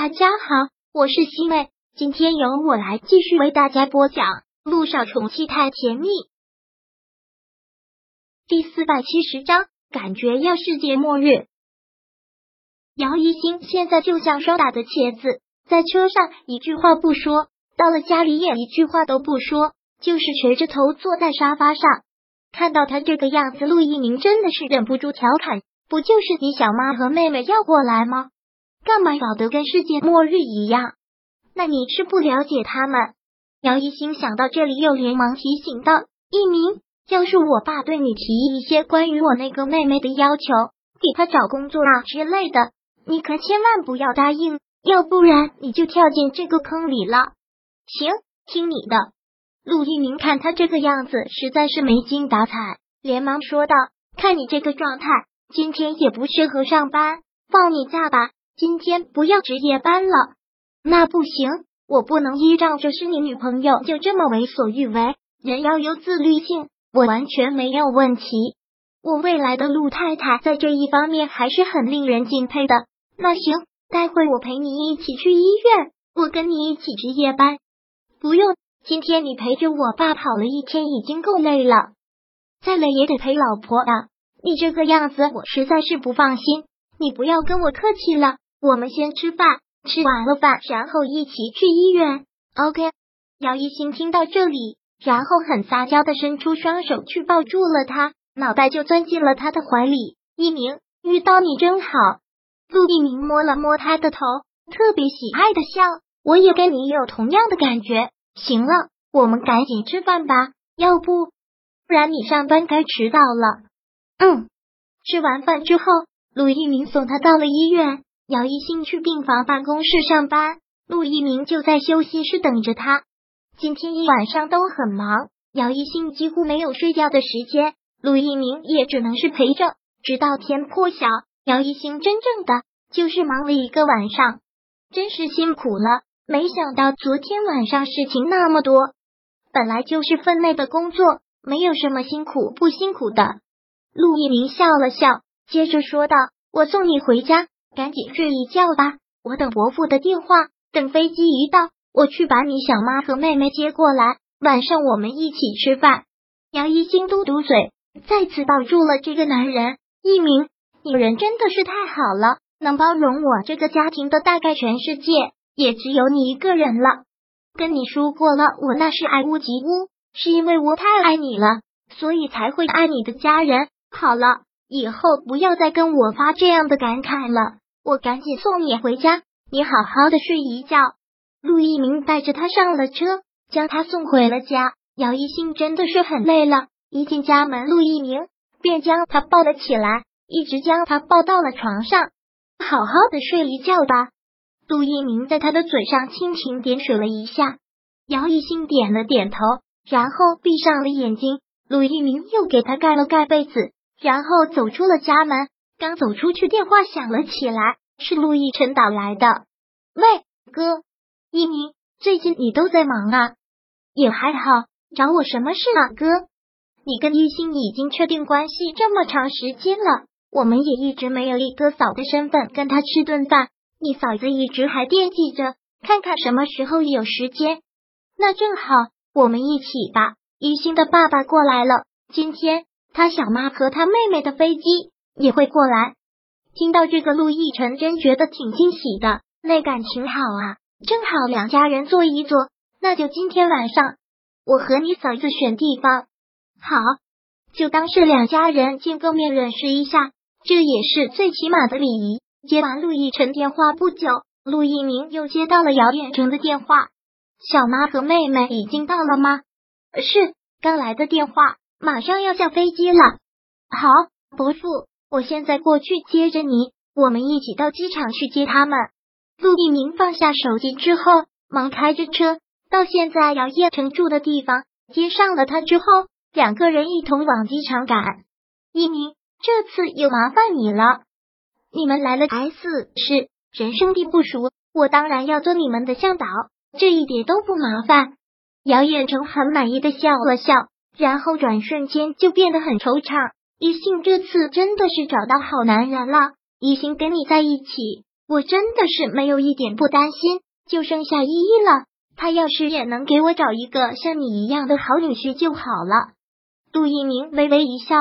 大家好，我是西妹，今天由我来继续为大家播讲《路上宠妻太甜蜜》第四百七十章，感觉要世界末日。姚一星现在就像霜打的茄子，在车上一句话不说，到了家里也一句话都不说，就是垂着头坐在沙发上。看到他这个样子，陆一鸣真的是忍不住调侃：“不就是你小妈和妹妹要过来吗？”干嘛搞得跟世界末日一样？那你是不了解他们。姚一星想到这里，又连忙提醒道：“一鸣，要是我爸对你提一些关于我那个妹妹的要求，给她找工作啊之类的，你可千万不要答应，要不然你就跳进这个坑里了。”行，听你的。陆一鸣看他这个样子，实在是没精打采，连忙说道：“看你这个状态，今天也不适合上班，放你假吧。”今天不要值夜班了，那不行，我不能依仗着是你女朋友就这么为所欲为，人要有自律性，我完全没有问题。我未来的陆太太在这一方面还是很令人敬佩的。那行，待会我陪你一起去医院，我跟你一起值夜班。不用，今天你陪着我爸跑了一天已经够累了，再累也得陪老婆啊。你这个样子，我实在是不放心。你不要跟我客气了。我们先吃饭，吃完了饭，然后一起去医院。OK。姚一星听到这里，然后很撒娇的伸出双手去抱住了他，脑袋就钻进了他的怀里。一鸣，遇到你真好。陆一鸣摸了摸他的头，特别喜爱的笑。我也跟你有同样的感觉。行了，我们赶紧吃饭吧，要不不然你上班该迟到了。嗯。吃完饭之后，陆一鸣送他到了医院。姚一兴去病房办公室上班，陆一鸣就在休息室等着他。今天一晚上都很忙，姚一兴几乎没有睡觉的时间，陆一鸣也只能是陪着，直到天破晓。姚一兴真正的就是忙了一个晚上，真是辛苦了。没想到昨天晚上事情那么多，本来就是分内的工作，没有什么辛苦不辛苦的。陆一鸣笑了笑，接着说道：“我送你回家。”赶紧睡一觉吧，我等伯父的电话。等飞机一到，我去把你小妈和妹妹接过来，晚上我们一起吃饭。杨一心嘟嘟嘴，再次抱住了这个男人。一鸣，你人真的是太好了，能包容我这个家庭的大概全世界也只有你一个人了。跟你说过了，我那是爱屋及乌，是因为我太爱你了，所以才会爱你的家人。好了。以后不要再跟我发这样的感慨了，我赶紧送你回家，你好好的睡一觉。陆一鸣带着他上了车，将他送回了家。姚一兴真的是很累了，一进家门，陆一鸣便将他抱了起来，一直将他抱到了床上，好好的睡一觉吧。陆一鸣在他的嘴上轻轻点水了一下，姚一兴点了点头，然后闭上了眼睛。陆一鸣又给他盖了盖被子。然后走出了家门，刚走出去，电话响了起来，是陆亦辰打来的。喂，哥，一鸣，最近你都在忙啊？也还好，找我什么事啊，哥？你跟一心已经确定关系这么长时间了，我们也一直没有以哥嫂的身份跟他吃顿饭，你嫂子一直还惦记着，看看什么时候有时间。那正好，我们一起吧。一心的爸爸过来了，今天。他小妈和他妹妹的飞机也会过来。听到这个，陆亦辰真觉得挺惊喜的，那感情好啊，正好两家人坐一坐。那就今天晚上，我和你嫂子选地方，好，就当是两家人见个面，认识一下，这也是最起码的礼仪。接完陆亦辰电话不久，陆一鸣又接到了姚远成的电话。小妈和妹妹已经到了吗？是，刚来的电话。马上要下飞机了，好，伯父，我现在过去接着你，我们一起到机场去接他们。陆一鸣放下手机之后，忙开着车到现在姚叶成住的地方，接上了他之后，两个人一同往机场赶。一鸣，这次又麻烦你了，你们来了 S 市，人生地不熟，我当然要做你们的向导，这一点都不麻烦。姚彦成很满意的笑了笑。然后转瞬间就变得很惆怅。一心这次真的是找到好男人了。一心跟你在一起，我真的是没有一点不担心，就剩下依依了。他要是也能给我找一个像你一样的好女婿就好了。杜一鸣微微一笑，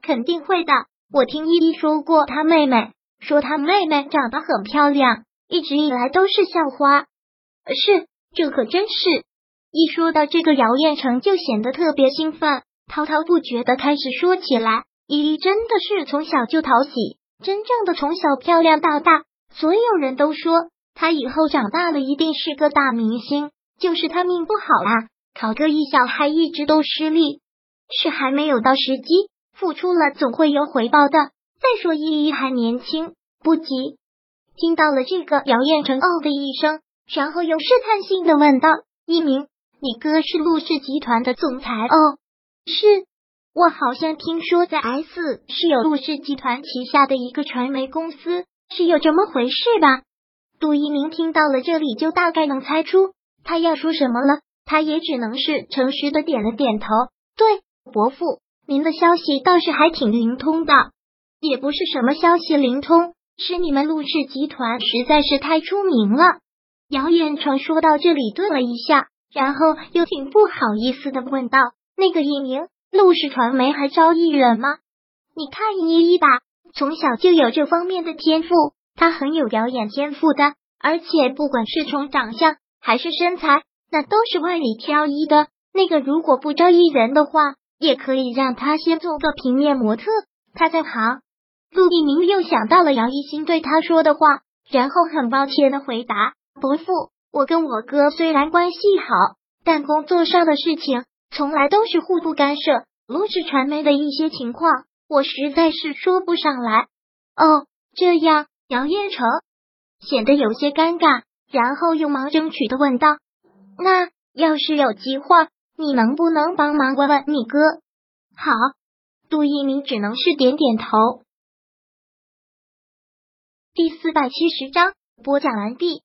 肯定会的。我听依依说过，她妹妹说她妹妹长得很漂亮，一直以来都是校花。是，这可真是。一说到这个，姚彦成就显得特别兴奋，滔滔不绝的开始说起来。依依真的是从小就讨喜，真正的从小漂亮到大，所有人都说她以后长大了一定是个大明星。就是她命不好啊，考个艺校还一直都失利，是还没有到时机，付出了总会有回报的。再说依依还年轻，不急。听到了这个，姚彦成哦的一声，然后又试探性的问道：“一鸣，你哥是陆氏集团的总裁？”“哦，是。”我好像听说在 S 是有陆氏集团旗下的一个传媒公司，是有这么回事吧？杜一鸣听到了这里，就大概能猜出他要说什么了。他也只能是诚实的点了点头。对，伯父，您的消息倒是还挺灵通的。也不是什么消息灵通，是你们陆氏集团实在是太出名了。姚远成说到这里顿了一下，然后又挺不好意思的问道：“那个一鸣。”陆氏传媒还招艺人吗？你看依依吧，从小就有这方面的天赋，她很有表演天赋的，而且不管是从长相还是身材，那都是万里挑一的。那个如果不招艺人的话，也可以让她先做个平面模特，她在行。陆一鸣又想到了杨一新对他说的话，然后很抱歉的回答：“伯父，我跟我哥虽然关系好，但工作上的事情。”从来都是互不干涉，陆氏传媒的一些情况，我实在是说不上来。哦，这样，杨彦成显得有些尴尬，然后又忙争取的问道：“那要是有计划，你能不能帮忙问问你哥？”好，杜一鸣只能是点点头。第四百七十章播讲完毕。